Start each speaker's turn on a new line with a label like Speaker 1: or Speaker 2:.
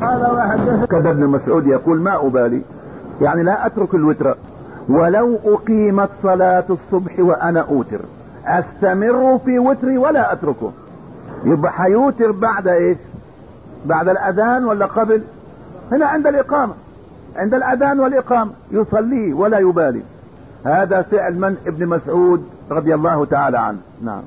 Speaker 1: قال وحدث كذا ابن مسعود يقول ما أبالي؟ يعني لا أترك الوتر. ولو أقيمت صلاة الصبح وأنا أوتر أستمر في وتري ولا أتركه؟ يبقى حيوتر بعد إيش؟ بعد الأذان ولا قبل؟ هنا عند الإقامة. عند الأذان والإقامة. يصلي ولا يبالي. هذا فعل من؟ ابن مسعود رضي الله تعالى عنه. نعم.